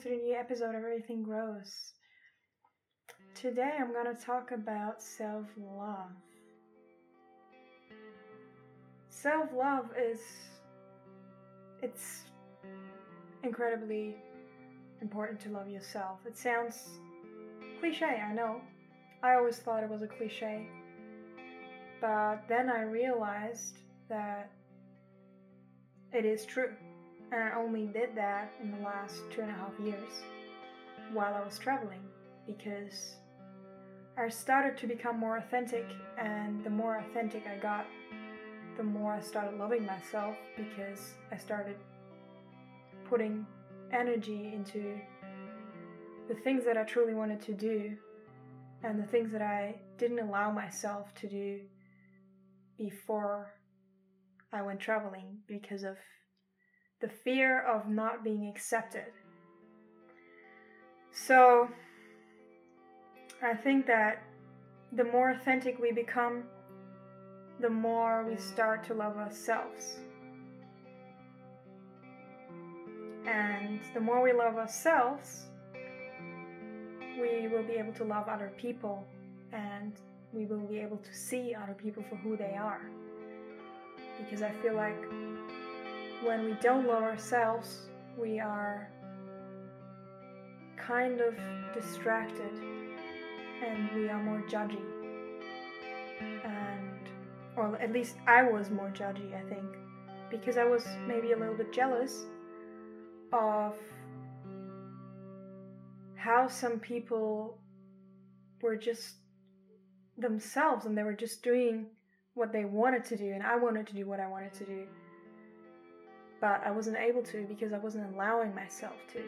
to the new episode of Everything Grows. Today I'm going to talk about self love. Self love is it's incredibly important to love yourself. It sounds cliche, I know. I always thought it was a cliche. But then I realized that it is true. And I only did that in the last two and a half years while I was traveling because I started to become more authentic, and the more authentic I got, the more I started loving myself because I started putting energy into the things that I truly wanted to do and the things that I didn't allow myself to do before I went traveling because of the fear of not being accepted. So, I think that the more authentic we become, the more we start to love ourselves. And the more we love ourselves, we will be able to love other people and we will be able to see other people for who they are. Because I feel like when we don't love ourselves, we are kind of distracted and we are more judgy. And, or at least I was more judgy, I think, because I was maybe a little bit jealous of how some people were just themselves and they were just doing what they wanted to do, and I wanted to do what I wanted to do but I wasn't able to because I wasn't allowing myself to.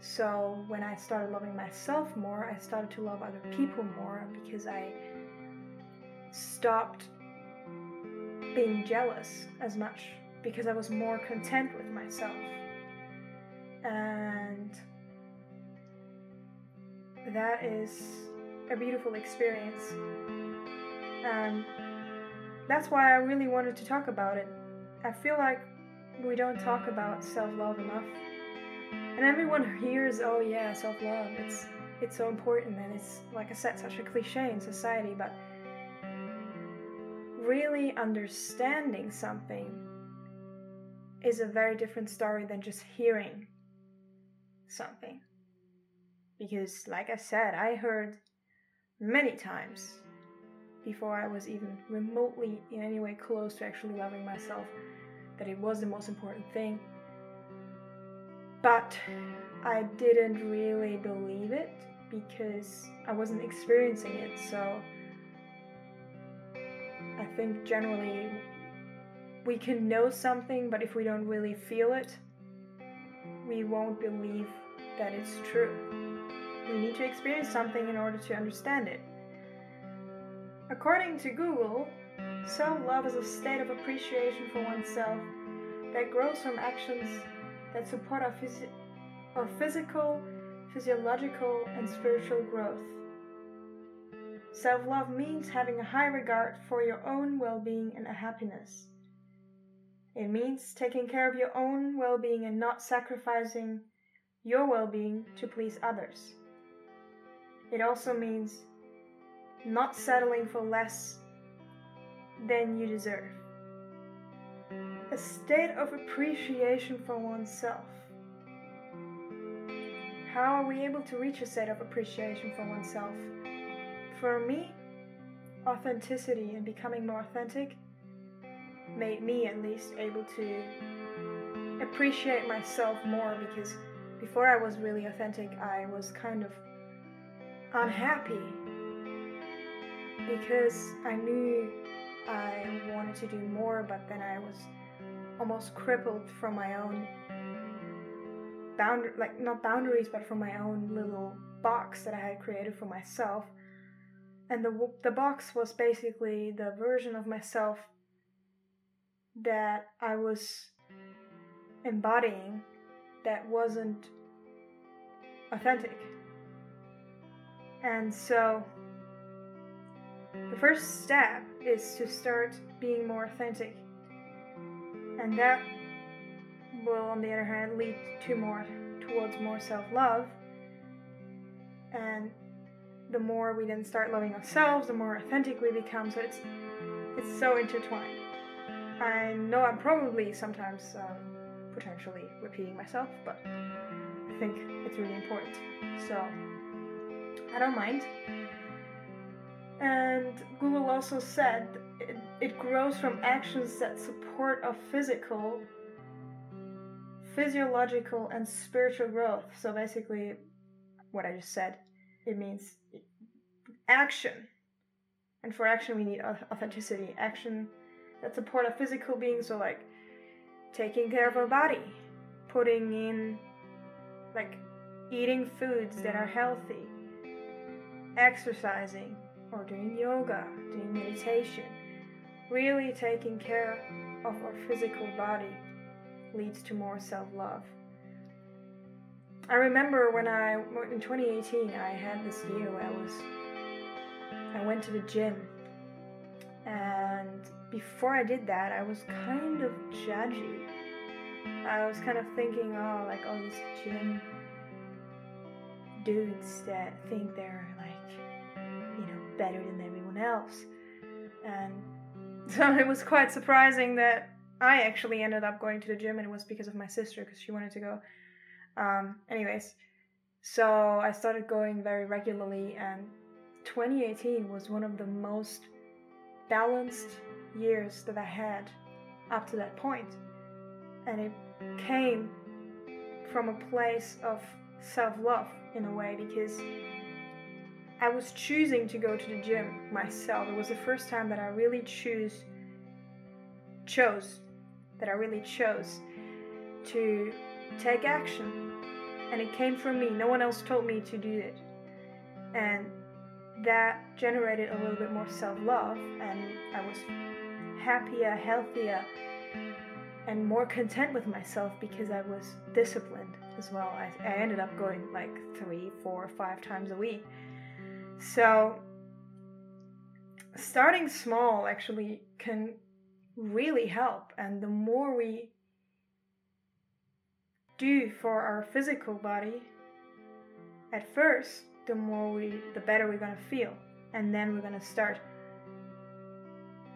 So when I started loving myself more, I started to love other people more because I stopped being jealous as much because I was more content with myself. And that is a beautiful experience. And that's why I really wanted to talk about it. I feel like we don't talk about self-love enough. And everyone hears oh yeah self-love it's it's so important and it's like i said such a cliche in society but really understanding something is a very different story than just hearing something. Because like i said i heard many times before i was even remotely in any way close to actually loving myself that it was the most important thing. But I didn't really believe it because I wasn't experiencing it. So I think generally we can know something, but if we don't really feel it, we won't believe that it's true. We need to experience something in order to understand it. According to Google, Self love is a state of appreciation for oneself that grows from actions that support our, phys- our physical, physiological, and spiritual growth. Self love means having a high regard for your own well being and happiness. It means taking care of your own well being and not sacrificing your well being to please others. It also means not settling for less than you deserve. A state of appreciation for oneself. How are we able to reach a state of appreciation for oneself? For me, authenticity and becoming more authentic made me at least able to appreciate myself more because before I was really authentic, I was kind of unhappy because I knew I wanted to do more, but then I was almost crippled from my own boundary, like not boundaries, but from my own little box that I had created for myself. And the the box was basically the version of myself that I was embodying that wasn't authentic. And so the first step is to start being more authentic. And that will, on the other hand, lead to more towards more self love. And the more we then start loving ourselves, the more authentic we become. So it's it's so intertwined. I know I'm probably sometimes um, potentially repeating myself, but I think it's really important. So I don't mind. And Google also said it, it grows from actions that support our physical, physiological, and spiritual growth. So basically, what I just said, it means action. And for action, we need authenticity. Action that support our physical being, so like taking care of our body, putting in, like, eating foods that are healthy, exercising, or doing yoga, doing meditation. Really taking care of our physical body leads to more self love. I remember when I, in 2018, I had this year where I was, I went to the gym. And before I did that, I was kind of judgy. I was kind of thinking, oh, like all these gym dudes that think they're like, better than everyone else. And so it was quite surprising that I actually ended up going to the gym, and it was because of my sister, because she wanted to go. Um, anyways, so I started going very regularly, and 2018 was one of the most balanced years that I had up to that point. And it came from a place of self love in a way because I was choosing to go to the gym myself. It was the first time that I really choose chose that I really chose to take action. And it came from me. No one else told me to do it. And that generated a little bit more self-love and I was happier, healthier, and more content with myself because I was disciplined as well. I, I ended up going like three, four, five times a week. So, starting small actually can really help. And the more we do for our physical body at first, the more we, the better we're gonna feel. And then we're gonna start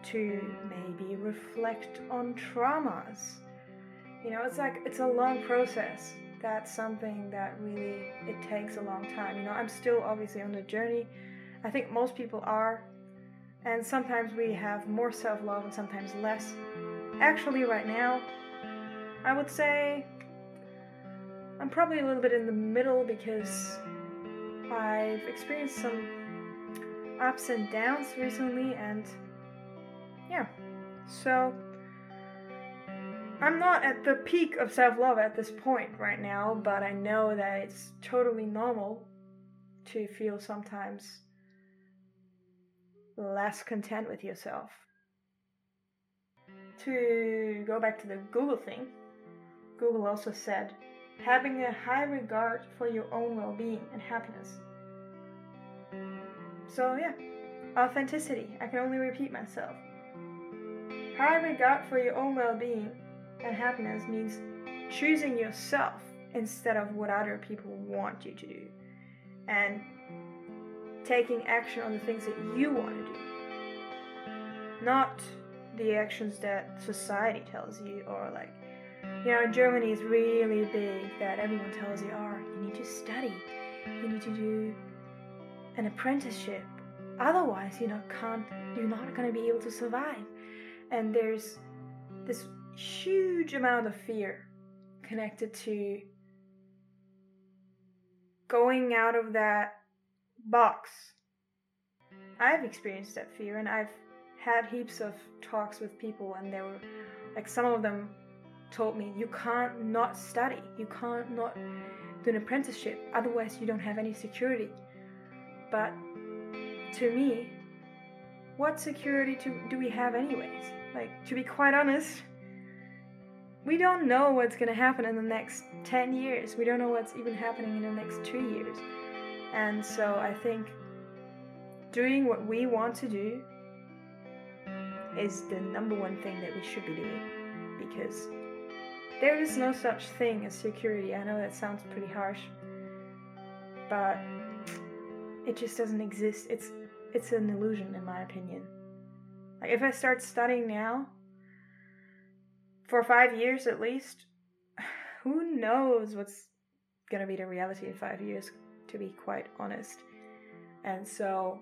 to maybe reflect on traumas. You know, it's like it's a long process that's something that really it takes a long time. You know, I'm still obviously on the journey. I think most people are. And sometimes we have more self-love and sometimes less. Actually right now, I would say I'm probably a little bit in the middle because I've experienced some ups and downs recently and yeah. So I'm not at the peak of self love at this point right now, but I know that it's totally normal to feel sometimes less content with yourself. To go back to the Google thing, Google also said having a high regard for your own well being and happiness. So, yeah, authenticity. I can only repeat myself. High regard for your own well being and happiness means choosing yourself instead of what other people want you to do. And taking action on the things that you want to do. Not the actions that society tells you, or like, you know, Germany is really big that everyone tells you, oh, you need to study, you need to do an apprenticeship. Otherwise, you know, can't, you're not going to be able to survive. And there's this huge amount of fear connected to going out of that box. I've experienced that fear and I've had heaps of talks with people and they were like some of them told me you can't not study. You can't not do an apprenticeship. Otherwise you don't have any security. But to me what security to, do we have anyways? Like to be quite honest we don't know what's going to happen in the next 10 years. We don't know what's even happening in the next two years. And so I think doing what we want to do is the number one thing that we should be doing because there is no such thing as security. I know that sounds pretty harsh, but it just doesn't exist. It's it's an illusion in my opinion. Like if I start studying now for 5 years at least, who knows what's to be the reality in 5 years to be quite honest. And so,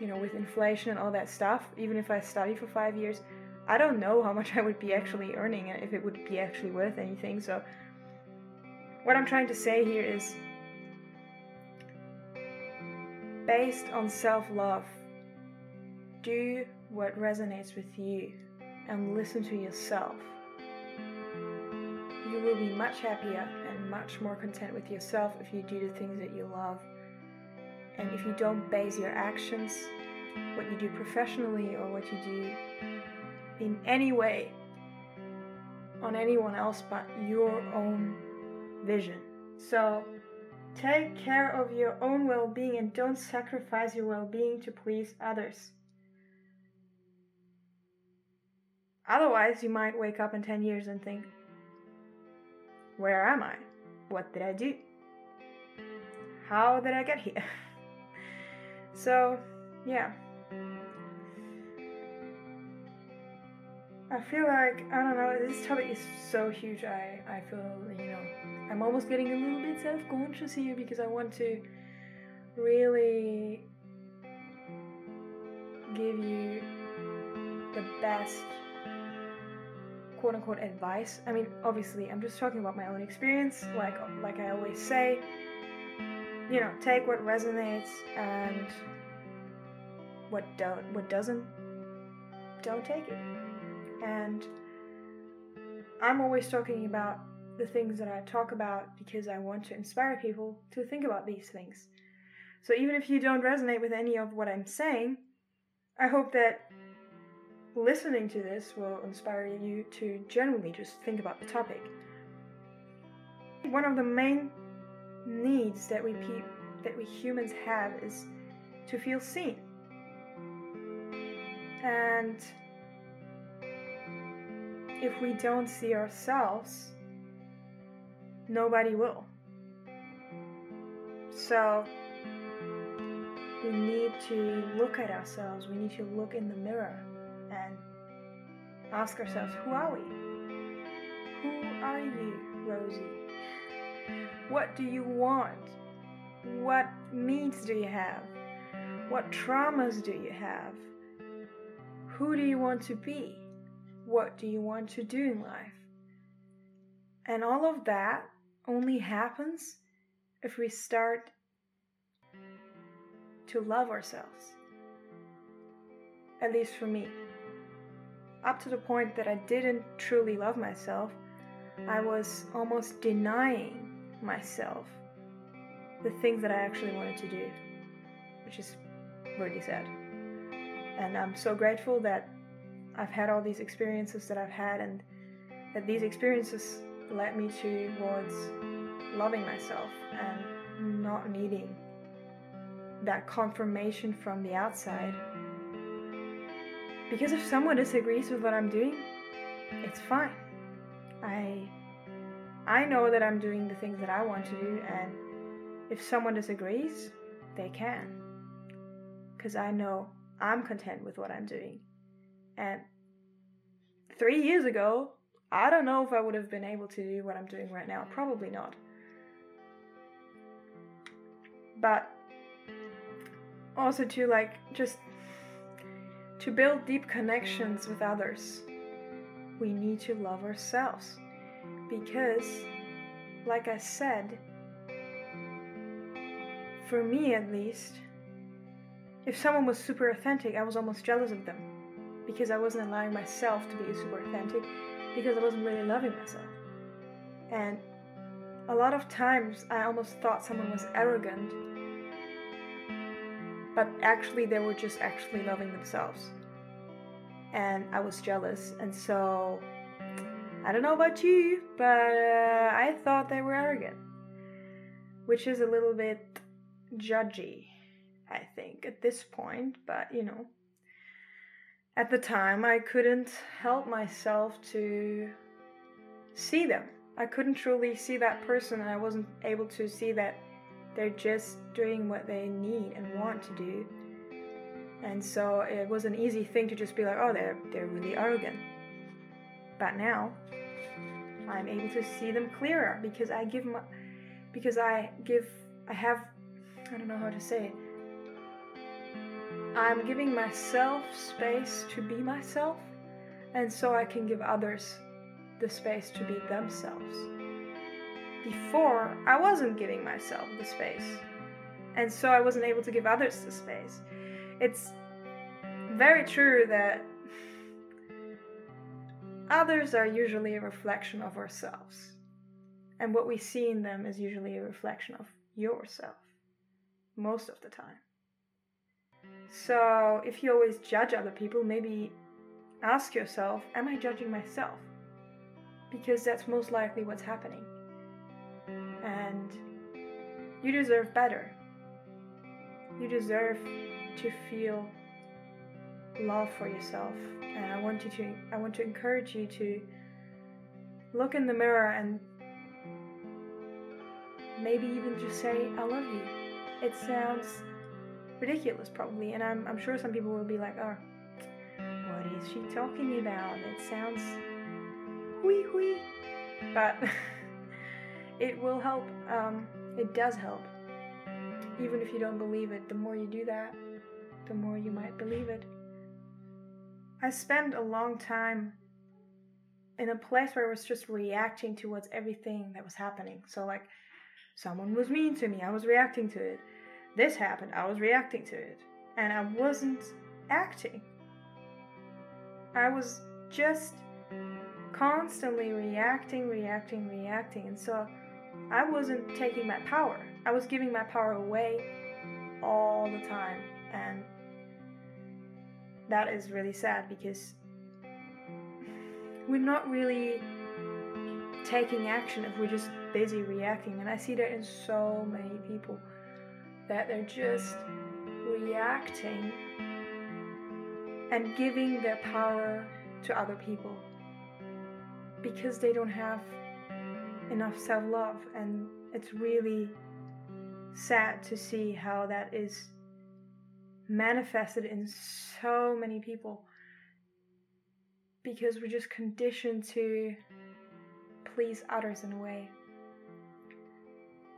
you know, with inflation and all that stuff, even if I study for 5 years, I don't know how much I would be actually earning and if it would be actually worth anything. So, what I'm trying to say here is based on self love, do what resonates with you and listen to yourself. Will be much happier and much more content with yourself if you do the things that you love. And if you don't base your actions, what you do professionally or what you do in any way on anyone else but your own vision. So take care of your own well being and don't sacrifice your well being to please others. Otherwise, you might wake up in 10 years and think, Where am I? What did I do? How did I get here? so, yeah. I feel like I don't know. This topic is so huge. I I feel you know I'm almost getting a little bit self conscious here because I want to really give you the best quote unquote advice. I mean, obviously, I'm just talking about my own experience. Like like I always say, you know, take what resonates and what don't what doesn't don't take it. And I'm always talking about the things that I talk about because I want to inspire people to think about these things. So even if you don't resonate with any of what I'm saying, I hope that listening to this will inspire you to generally just think about the topic. One of the main needs that we pe- that we humans have is to feel seen. And if we don't see ourselves, nobody will. So we need to look at ourselves, we need to look in the mirror and ask ourselves, who are we? Who are you, Rosie? What do you want? What needs do you have? What traumas do you have? Who do you want to be? What do you want to do in life? And all of that only happens if we start to love ourselves. At least for me. Up to the point that I didn't truly love myself, I was almost denying myself the things that I actually wanted to do, which is really sad. And I'm so grateful that I've had all these experiences that I've had, and that these experiences led me towards loving myself and not needing that confirmation from the outside. Because if someone disagrees with what I'm doing, it's fine. I I know that I'm doing the things that I want to do and if someone disagrees, they can. Cuz I know I'm content with what I'm doing. And three years ago, I don't know if I would have been able to do what I'm doing right now. Probably not. But also to like just to build deep connections with others, we need to love ourselves. Because, like I said, for me at least, if someone was super authentic, I was almost jealous of them because I wasn't allowing myself to be super authentic because I wasn't really loving myself. And a lot of times I almost thought someone was arrogant, but actually they were just actually loving themselves. And I was jealous, and so I don't know about you, but uh, I thought they were arrogant, which is a little bit judgy. I think, at this point, but you know. At the time, I couldn't help myself to see them. I couldn't truly see that person, and I wasn't able to see that they're just doing what they need and want to do. And so it was an easy thing to just be like, oh, they're, they're really arrogant. But now I'm able to see them clearer because I give my, because I give, I have, I don't know how to say it. I'm giving myself space to be myself, and so I can give others the space to be themselves. Before, I wasn't giving myself the space, and so I wasn't able to give others the space. It's very true that others are usually a reflection of ourselves, and what we see in them is usually a reflection of yourself, most of the time. So, if you always judge other people, maybe ask yourself, Am I judging myself? Because that's most likely what's happening. And you deserve better. You deserve to feel love for yourself. And I want you to I want to encourage you to look in the mirror and maybe even just say I love you. It sounds ridiculous probably and I'm, I'm sure some people will be like oh what is she talking about it sounds hui hui but it will help um, it does help even if you don't believe it the more you do that the more you might believe it i spent a long time in a place where i was just reacting towards everything that was happening so like someone was mean to me i was reacting to it this happened, I was reacting to it. And I wasn't acting. I was just constantly reacting, reacting, reacting. And so I wasn't taking my power. I was giving my power away all the time. And that is really sad because we're not really taking action if we're just busy reacting. And I see that in so many people that they're just reacting and giving their power to other people because they don't have enough self love. And it's really sad to see how that is manifested in so many people because we're just conditioned to please others in a way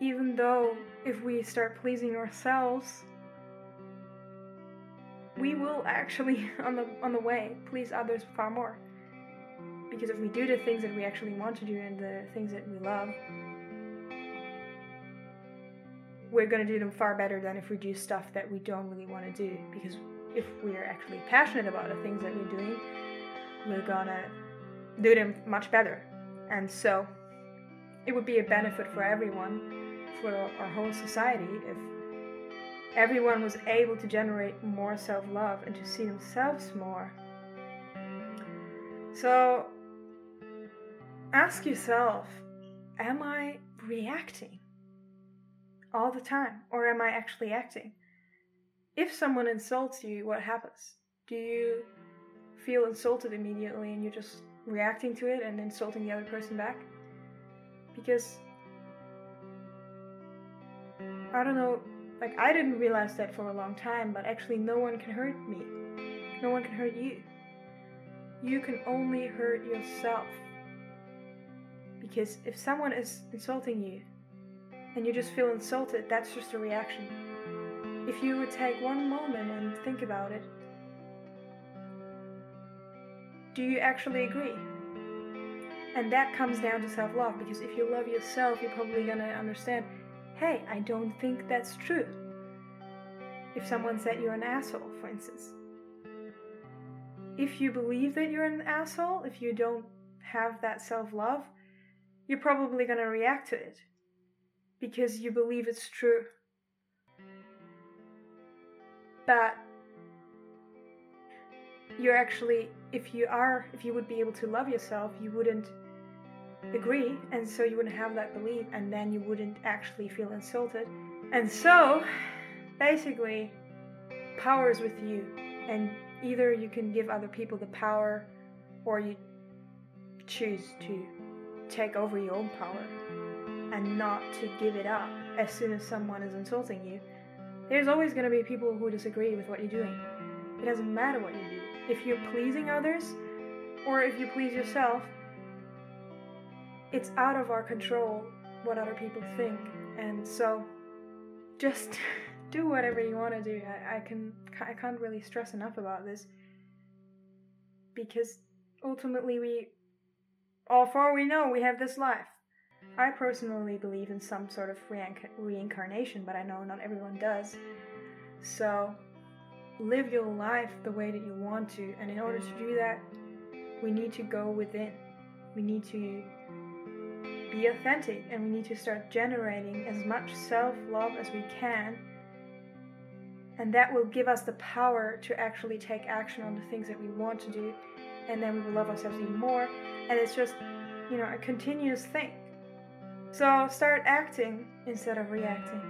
even though if we start pleasing ourselves, we will actually on the on the way please others far more. Because if we do the things that we actually want to do and the things that we love, we're going to do them far better than if we do stuff that we don't really want to do. Because if we're actually passionate about the things that we're doing, we're going to do them much better. And so it would be a benefit for everyone for our whole society if everyone was able to generate more self love and to see themselves more. So ask yourself Am I reacting all the time or am I actually acting? If someone insults you, what happens? Do you feel insulted immediately and you're just reacting to it and insulting the other person back? Because I don't know, like I didn't realize that for a long time, but actually no one can hurt me. No one can hurt you. You can only hurt yourself. Because if someone is insulting you and you just feel insulted, that's just a reaction. If you would take one moment and think about it, do you actually agree? And that comes down to self love because if you love yourself, you're probably gonna understand hey, I don't think that's true. If someone said you're an asshole, for instance. If you believe that you're an asshole, if you don't have that self love, you're probably going to react to it because you believe it's true. But you're actually, if you are, if you would be able to love yourself, you wouldn't agree, and so you wouldn't have that belief, and then you wouldn't actually feel insulted. And so, basically, power is with you, and either you can give other people the power, or you choose to take over your own power and not to give it up as soon as someone is insulting you. There's always going to be people who disagree with what you're doing. It doesn't matter what you do. If you're pleasing others or if you please yourself, it's out of our control what other people think. And so just do whatever you want to do. I, I can I can't really stress enough about this because ultimately we all far we know we have this life. I personally believe in some sort of reinc- reincarnation, but I know not everyone does. So live your life the way that you want to, and in order to do that, we need to go within. We need to be authentic and we need to start generating as much self love as we can. And that will give us the power to actually take action on the things that we want to do. And then we will love ourselves even more. And it's just, you know, a continuous thing. So start acting instead of reacting.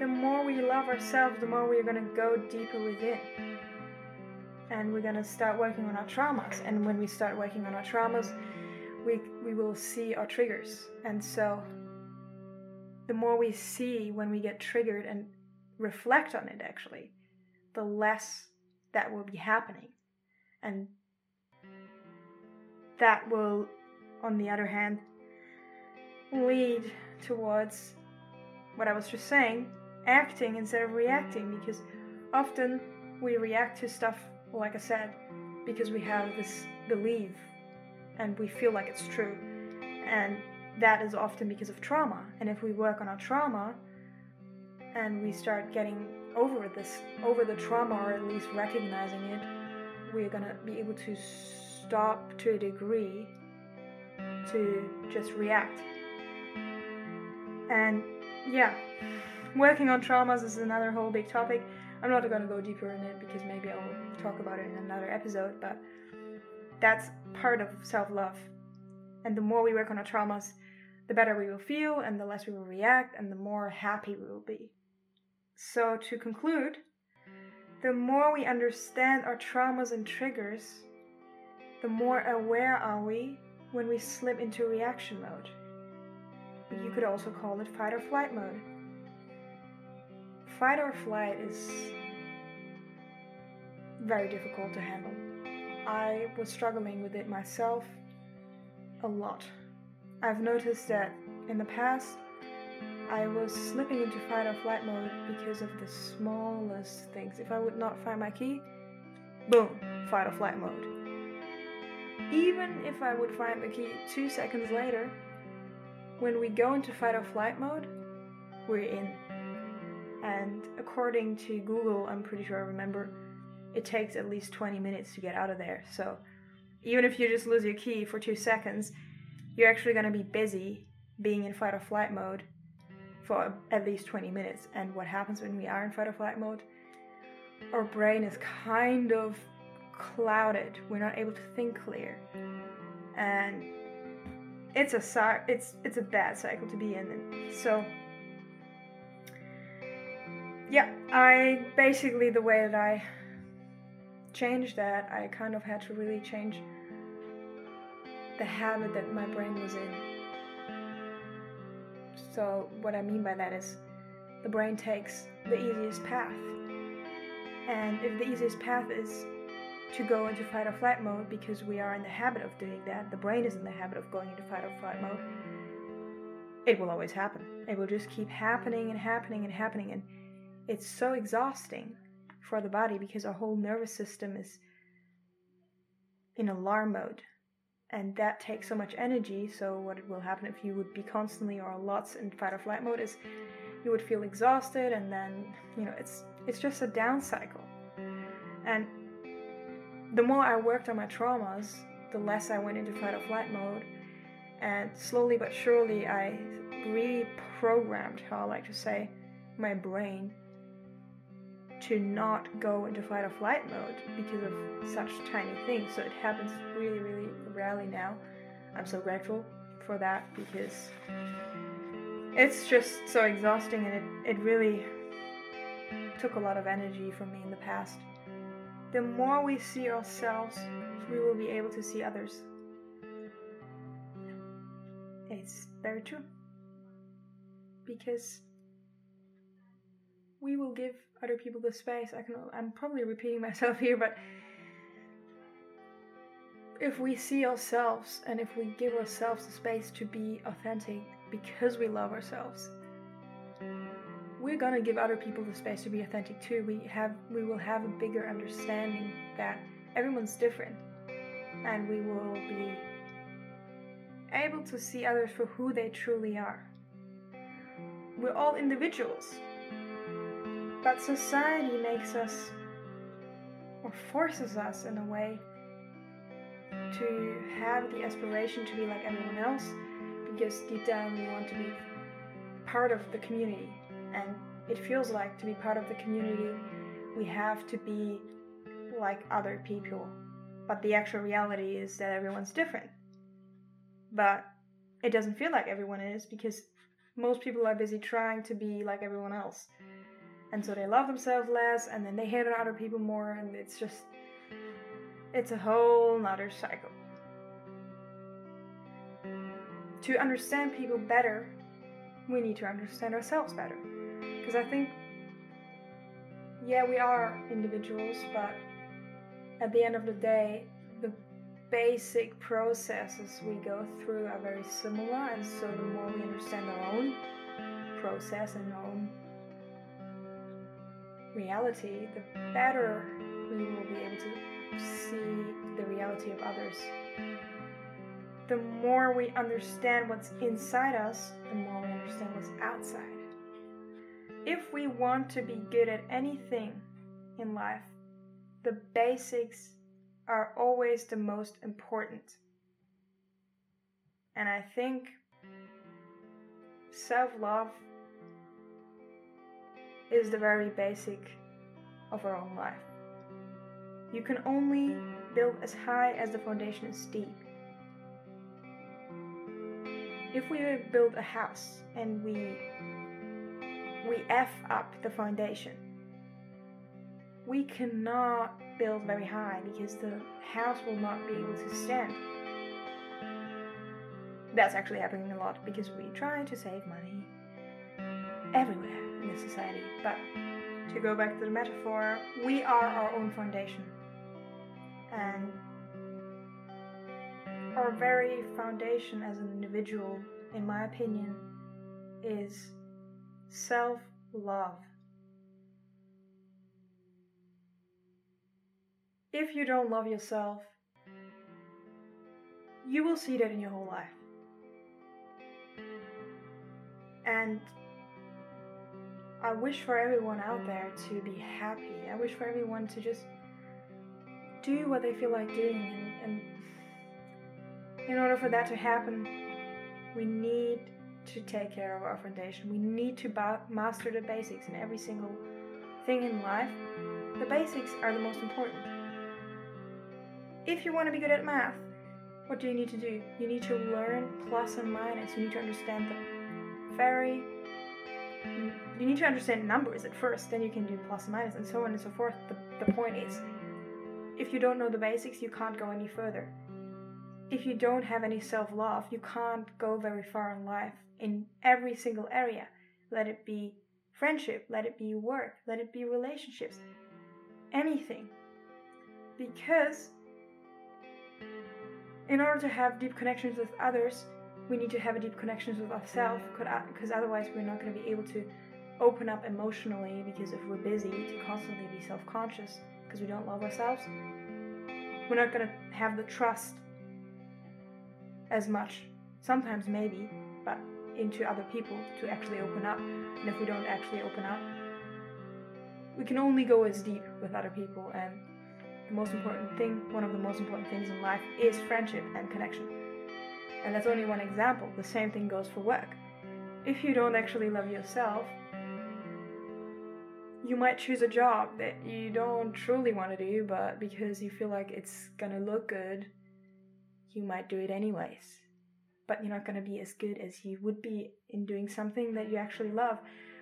The more we love ourselves, the more we're going to go deeper within. And we're going to start working on our traumas. And when we start working on our traumas, we, we will see our triggers. And so the more we see when we get triggered and reflect on it, actually, the less that will be happening. And that will, on the other hand, lead towards what I was just saying acting instead of reacting because often we react to stuff, like I said, because we have this belief and we feel like it's true. And that is often because of trauma. And if we work on our trauma and we start getting over this, over the trauma, or at least recognizing it, we're gonna be able to stop to a degree to just react. And yeah, working on traumas is another whole big topic. I'm not gonna go deeper in it because maybe I'll talk about it in another episode, but that's part of self love. And the more we work on our traumas, the better we will feel, and the less we will react, and the more happy we will be. So, to conclude, the more we understand our traumas and triggers, the more aware are we when we slip into reaction mode. You could also call it fight or flight mode. Fight or flight is very difficult to handle. I was struggling with it myself a lot. I've noticed that in the past, I was slipping into fight or flight mode because of the smallest things. If I would not find my key, boom, fight or flight mode. Even if I would find the key two seconds later, when we go into fight or flight mode, we're in. And according to Google, I'm pretty sure I remember, it takes at least 20 minutes to get out of there. So even if you just lose your key for two seconds, you're actually going to be busy being in fight or flight mode for at least 20 minutes. And what happens when we are in fight or flight mode? Our brain is kind of clouded. We're not able to think clear. And it's a it's it's a bad cycle to be in. So yeah, I basically the way that I changed that, I kind of had to really change the habit that my brain was in. So, what I mean by that is the brain takes the easiest path. And if the easiest path is to go into fight or flight mode because we are in the habit of doing that, the brain is in the habit of going into fight or flight mode, it will always happen. It will just keep happening and happening and happening. And it's so exhausting for the body because our whole nervous system is in alarm mode and that takes so much energy so what will happen if you would be constantly or lots in fight or flight mode is you would feel exhausted and then you know it's it's just a down cycle and the more i worked on my traumas the less i went into fight or flight mode and slowly but surely i reprogrammed how i like to say my brain to not go into fight or flight mode because of such tiny things. So it happens really, really rarely now. I'm so grateful for that because it's just so exhausting and it, it really took a lot of energy from me in the past. The more we see ourselves, we will be able to see others. It's very true. Because we will give other people the space. I can I'm probably repeating myself here, but if we see ourselves and if we give ourselves the space to be authentic because we love ourselves, we're gonna give other people the space to be authentic too. We have we will have a bigger understanding that everyone's different and we will be able to see others for who they truly are. We're all individuals, but society makes us or forces us in a way to have the aspiration to be like everyone else because deep down we want to be part of the community and it feels like to be part of the community we have to be like other people. But the actual reality is that everyone's different. But it doesn't feel like everyone is because most people are busy trying to be like everyone else. And so they love themselves less and then they hate on other people more and it's just it's a whole nother cycle. To understand people better we need to understand ourselves better because i think yeah we are individuals but at the end of the day the basic processes we go through are very similar and so the more we understand our own process and our own reality, the better we will be able to see the reality of others. The more we understand what's inside us, the more we understand what's outside. If we want to be good at anything in life, the basics are always the most important. And I think self love is the very basic of our own life. You can only build as high as the foundation is deep. If we build a house and we we F up the foundation, we cannot build very high because the house will not be able to stand. That's actually happening a lot because we try to save money everywhere in the society. But to go back to the metaphor, we are our own foundation. And our very foundation as an individual, in my opinion, is self love. If you don't love yourself, you will see that in your whole life. And I wish for everyone out there to be happy. I wish for everyone to just do what they feel like doing. And, and in order for that to happen, we need to take care of our foundation. We need to master the basics in every single thing in life. The basics are the most important. If you want to be good at math, what do you need to do? You need to learn plus and minus. You need to understand the very you need to understand numbers at first, then you can do plus and minus and so on and so forth. The, the point is, if you don't know the basics, you can't go any further. If you don't have any self love, you can't go very far in life in every single area. Let it be friendship, let it be work, let it be relationships, anything. Because in order to have deep connections with others, we need to have a deep connections with ourselves because otherwise we're not going to be able to open up emotionally because if we're busy to constantly be self-conscious because we don't love ourselves we're not going to have the trust as much sometimes maybe but into other people to actually open up. And if we don't actually open up we can only go as deep with other people. And the most important thing one of the most important things in life is friendship and connection. And that's only one example. The same thing goes for work. If you don't actually love yourself you might choose a job that you don't truly want to do, but because you feel like it's gonna look good, you might do it anyways. But you're not gonna be as good as you would be in doing something that you actually love.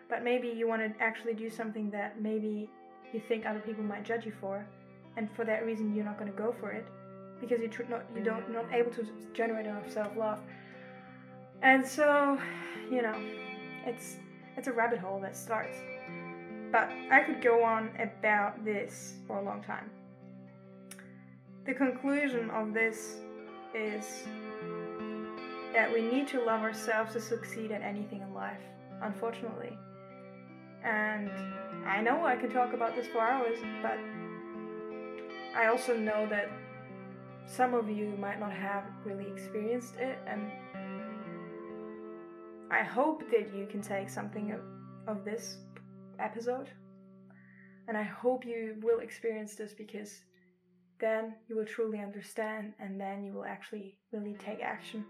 But maybe you want to actually do something that maybe you think other people might judge you for, and for that reason you're not gonna go for it because you tr- not you don't not able to generate enough self love. And so, you know, it's it's a rabbit hole that starts. But I could go on about this for a long time. The conclusion of this is that we need to love ourselves to succeed at anything in life, unfortunately. And I know I could talk about this for hours, but I also know that some of you might not have really experienced it, and I hope that you can take something of, of this episode. And I hope you will experience this because then you will truly understand, and then you will actually really take action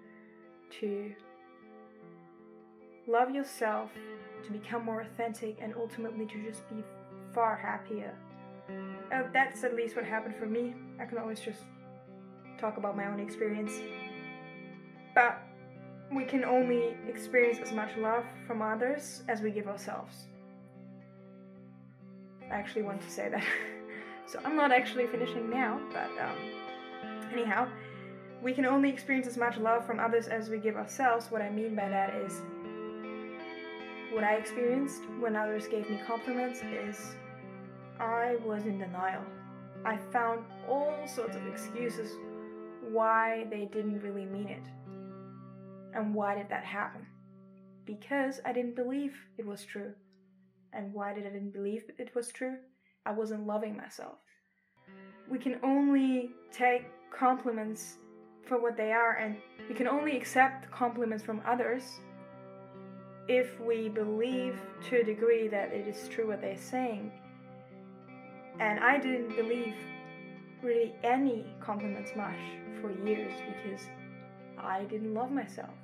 to love yourself, to become more authentic, and ultimately to just be far happier. Uh, that's at least what happened for me. I can always just talk about my own experience. But we can only experience as much love from others as we give ourselves. I actually want to say that. so I'm not actually finishing now, but um, anyhow, we can only experience as much love from others as we give ourselves. What I mean by that is what I experienced when others gave me compliments is I was in denial. I found all sorts of excuses why they didn't really mean it. And why did that happen? Because I didn't believe it was true. And why did I didn't believe it was true? I wasn't loving myself. We can only take compliments for what they are, and we can only accept compliments from others if we believe to a degree that it is true what they're saying. And I didn't believe really any compliments much for years because I didn't love myself.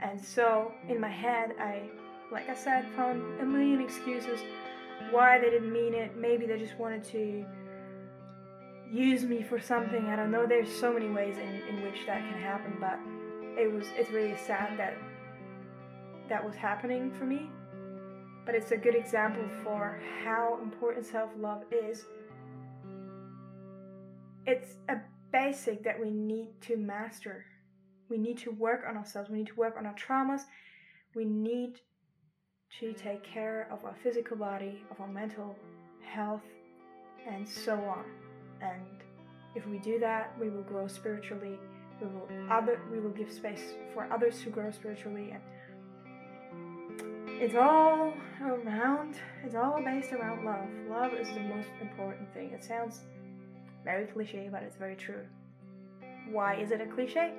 And so in my head, I, like I said, found a million excuses why they didn't mean it. Maybe they just wanted to use me for something. I don't know. There's so many ways in, in which that can happen, but it was it's really sad that that was happening for me. But it's a good example for how important self-love is. It's a basic that we need to master we need to work on ourselves. We need to work on our traumas. We need to take care of our physical body, of our mental health, and so on. And if we do that, we will grow spiritually. We will other we will give space for others to grow spiritually and it's all around it's all based around love. Love is the most important thing. It sounds very cliche, but it's very true. Why is it a cliche?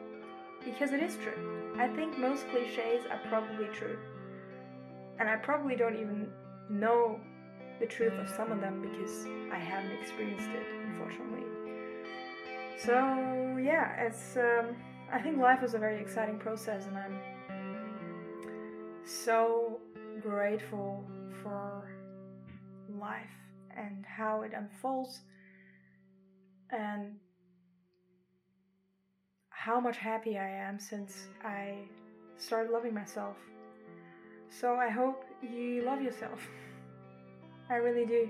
because it is true. I think most cliches are probably true. And I probably don't even know the truth of some of them because I haven't experienced it, So, yeah, it's. Um, I think life is a very exciting process, and I'm so grateful for life and how it unfolds and how much happy I am since I started loving myself. So I hope you love yourself. I really do.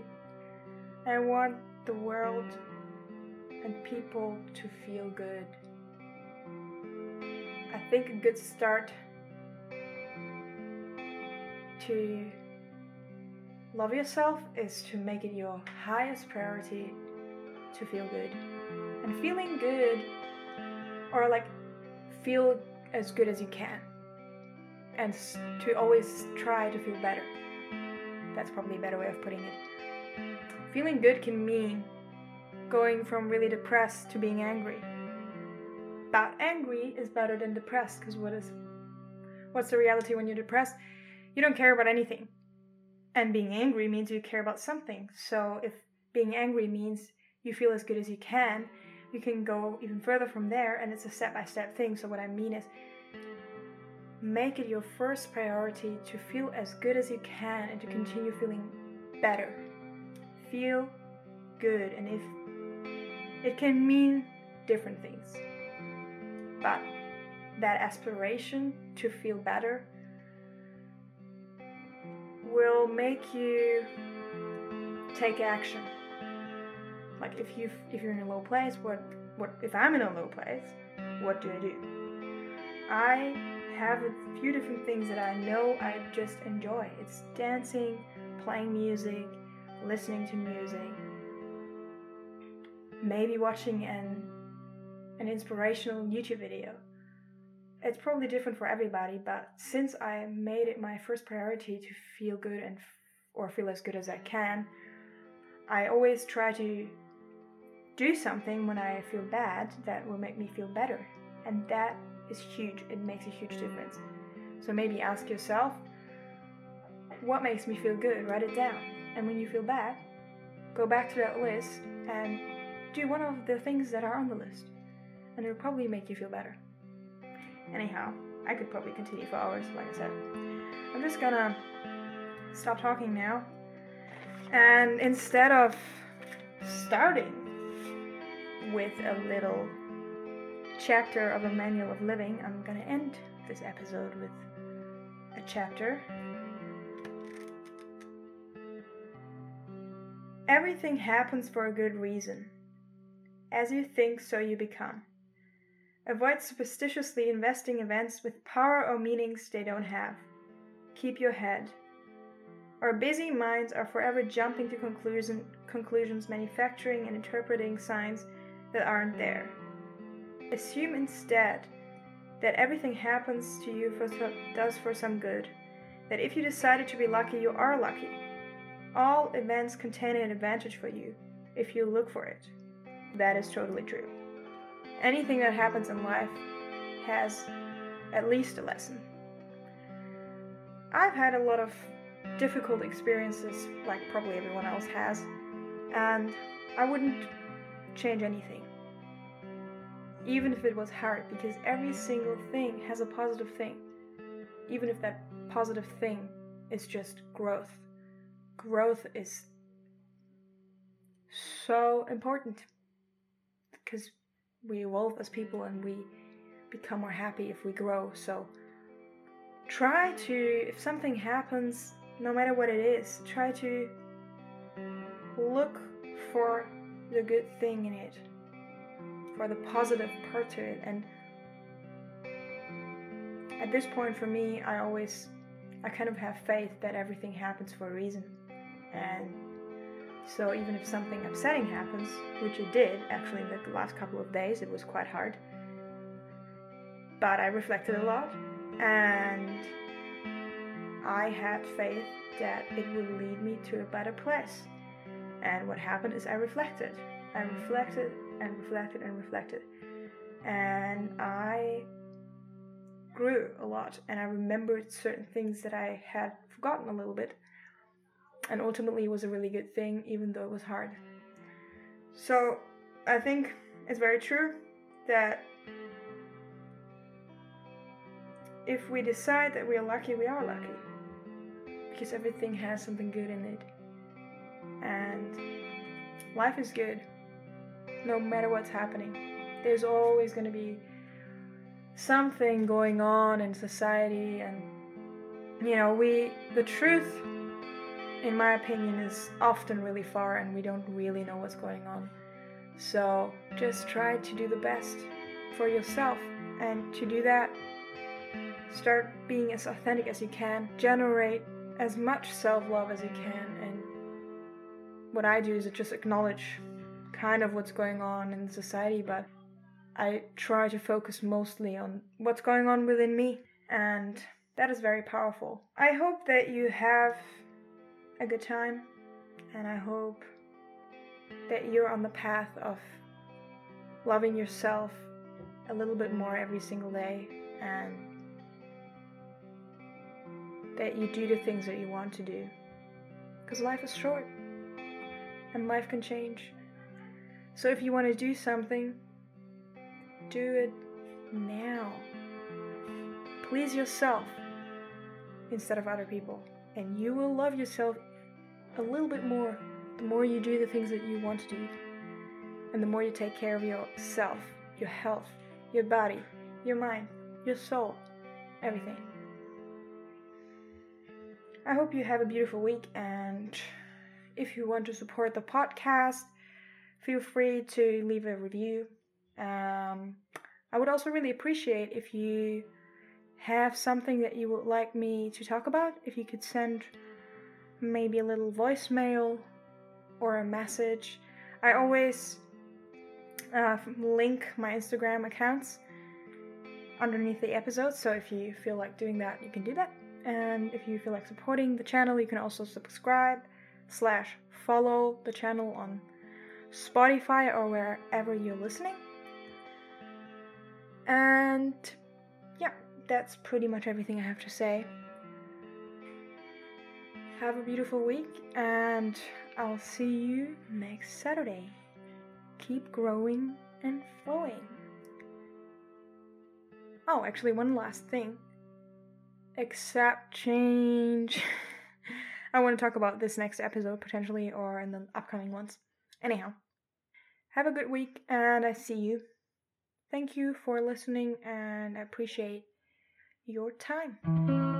I want the world and people to feel good. I think a good start to love yourself is to make it your highest priority to feel good. And feeling good or like feel as good as you can and to always try to feel better. That's probably a better way of putting it. Feeling good can mean going from really depressed to being angry. But angry is better than depressed because what is what's the reality when you're depressed? You don't care about anything. And being angry means you care about something. So if being angry means you feel as good as you can, you can go even further from there and it's a step by step thing. So, what I mean is, make it your first priority to feel as good as you can and to continue feeling better. Feel good, and if it can mean different things, but that aspiration to feel better will make you take action like if you if you're in a low place, what what if I'm in a low place, what do I do? I have a few different things that I know I just enjoy. It's dancing, playing music, listening to music, maybe watching an an inspirational YouTube video. It's probably different for everybody, but since I made it my first priority to feel good and or feel as good as I can, I always try to do something when I feel bad that will make me feel better. And that is huge. It makes a huge difference. So maybe ask yourself, what makes me feel good? Write it down. And when you feel bad, go back to that list and do one of the things that are on the list. And it'll probably make you feel better. Anyhow, I could probably continue for hours, like I said. I'm just gonna stop talking now. And instead of starting with a little chapter of a manual of living, I'm gonna end this episode with a chapter. Everything happens for a good reason. As you think, so you become. Avoid superstitiously investing events with power or meanings they don't have. Keep your head. Our busy minds are forever jumping to conclusion, conclusions, manufacturing and interpreting signs that aren't there. Assume instead that everything happens to you for does for some good. That if you decided to be lucky, you are lucky. All events contain an advantage for you if you look for it. That is totally true. Anything that happens in life has at least a lesson. I've had a lot of difficult experiences, like probably everyone else has, and I wouldn't change anything. Even if it was hard, because every single thing has a positive thing. Even if that positive thing is just growth. Growth is so important because we evolve as people and we become more happy if we grow. So try to, if something happens, no matter what it is, try to look for the good thing in it, for the positive part to it. And at this point for me, I always, I kind of have faith that everything happens for a reason. And so even if something upsetting happens, which it did actually in the last couple of days, it was quite hard. But I reflected a lot and I had faith that it would lead me to a better place. And what happened is I reflected. I reflected and reflected and reflected. And I grew a lot and I remembered certain things that I had forgotten a little bit. And ultimately, it was a really good thing, even though it was hard. So, I think it's very true that if we decide that we are lucky, we are lucky. Because everything has something good in it. And life is good no matter what's happening. There's always going to be something going on in society and you know, we the truth in my opinion is often really far and we don't really know what's going on. So, just try to do the best for yourself and to do that start being as authentic as you can, generate as much self-love as you can and what I do is just acknowledge kind of what's going on in society, but I try to focus mostly on what's going on within me, and that is very powerful. I hope that you have a good time, and I hope that you're on the path of loving yourself a little bit more every single day, and that you do the things that you want to do. Because life is short, and life can change. So if you want to do something, do it now. Please yourself instead of other people. And you will love yourself a little bit more the more you do the things that you want to do. And the more you take care of yourself, your health, your body, your mind, your soul, everything. I hope you have a beautiful week. And if you want to support the podcast, feel free to leave a review. Um, I would also really appreciate if you have something that you would like me to talk about, if you could send maybe a little voicemail or a message. I always uh, link my Instagram accounts underneath the episode, so if you feel like doing that, you can do that. And if you feel like supporting the channel, you can also subscribe slash follow the channel on Spotify or wherever you're listening. And yeah, that's pretty much everything I have to say. Have a beautiful week, and I'll see you next Saturday. Keep growing and flowing. Oh, actually, one last thing. Accept change. I want to talk about this next episode potentially or in the upcoming ones. Anyhow, have a good week and I see you. Thank you for listening and I appreciate your time.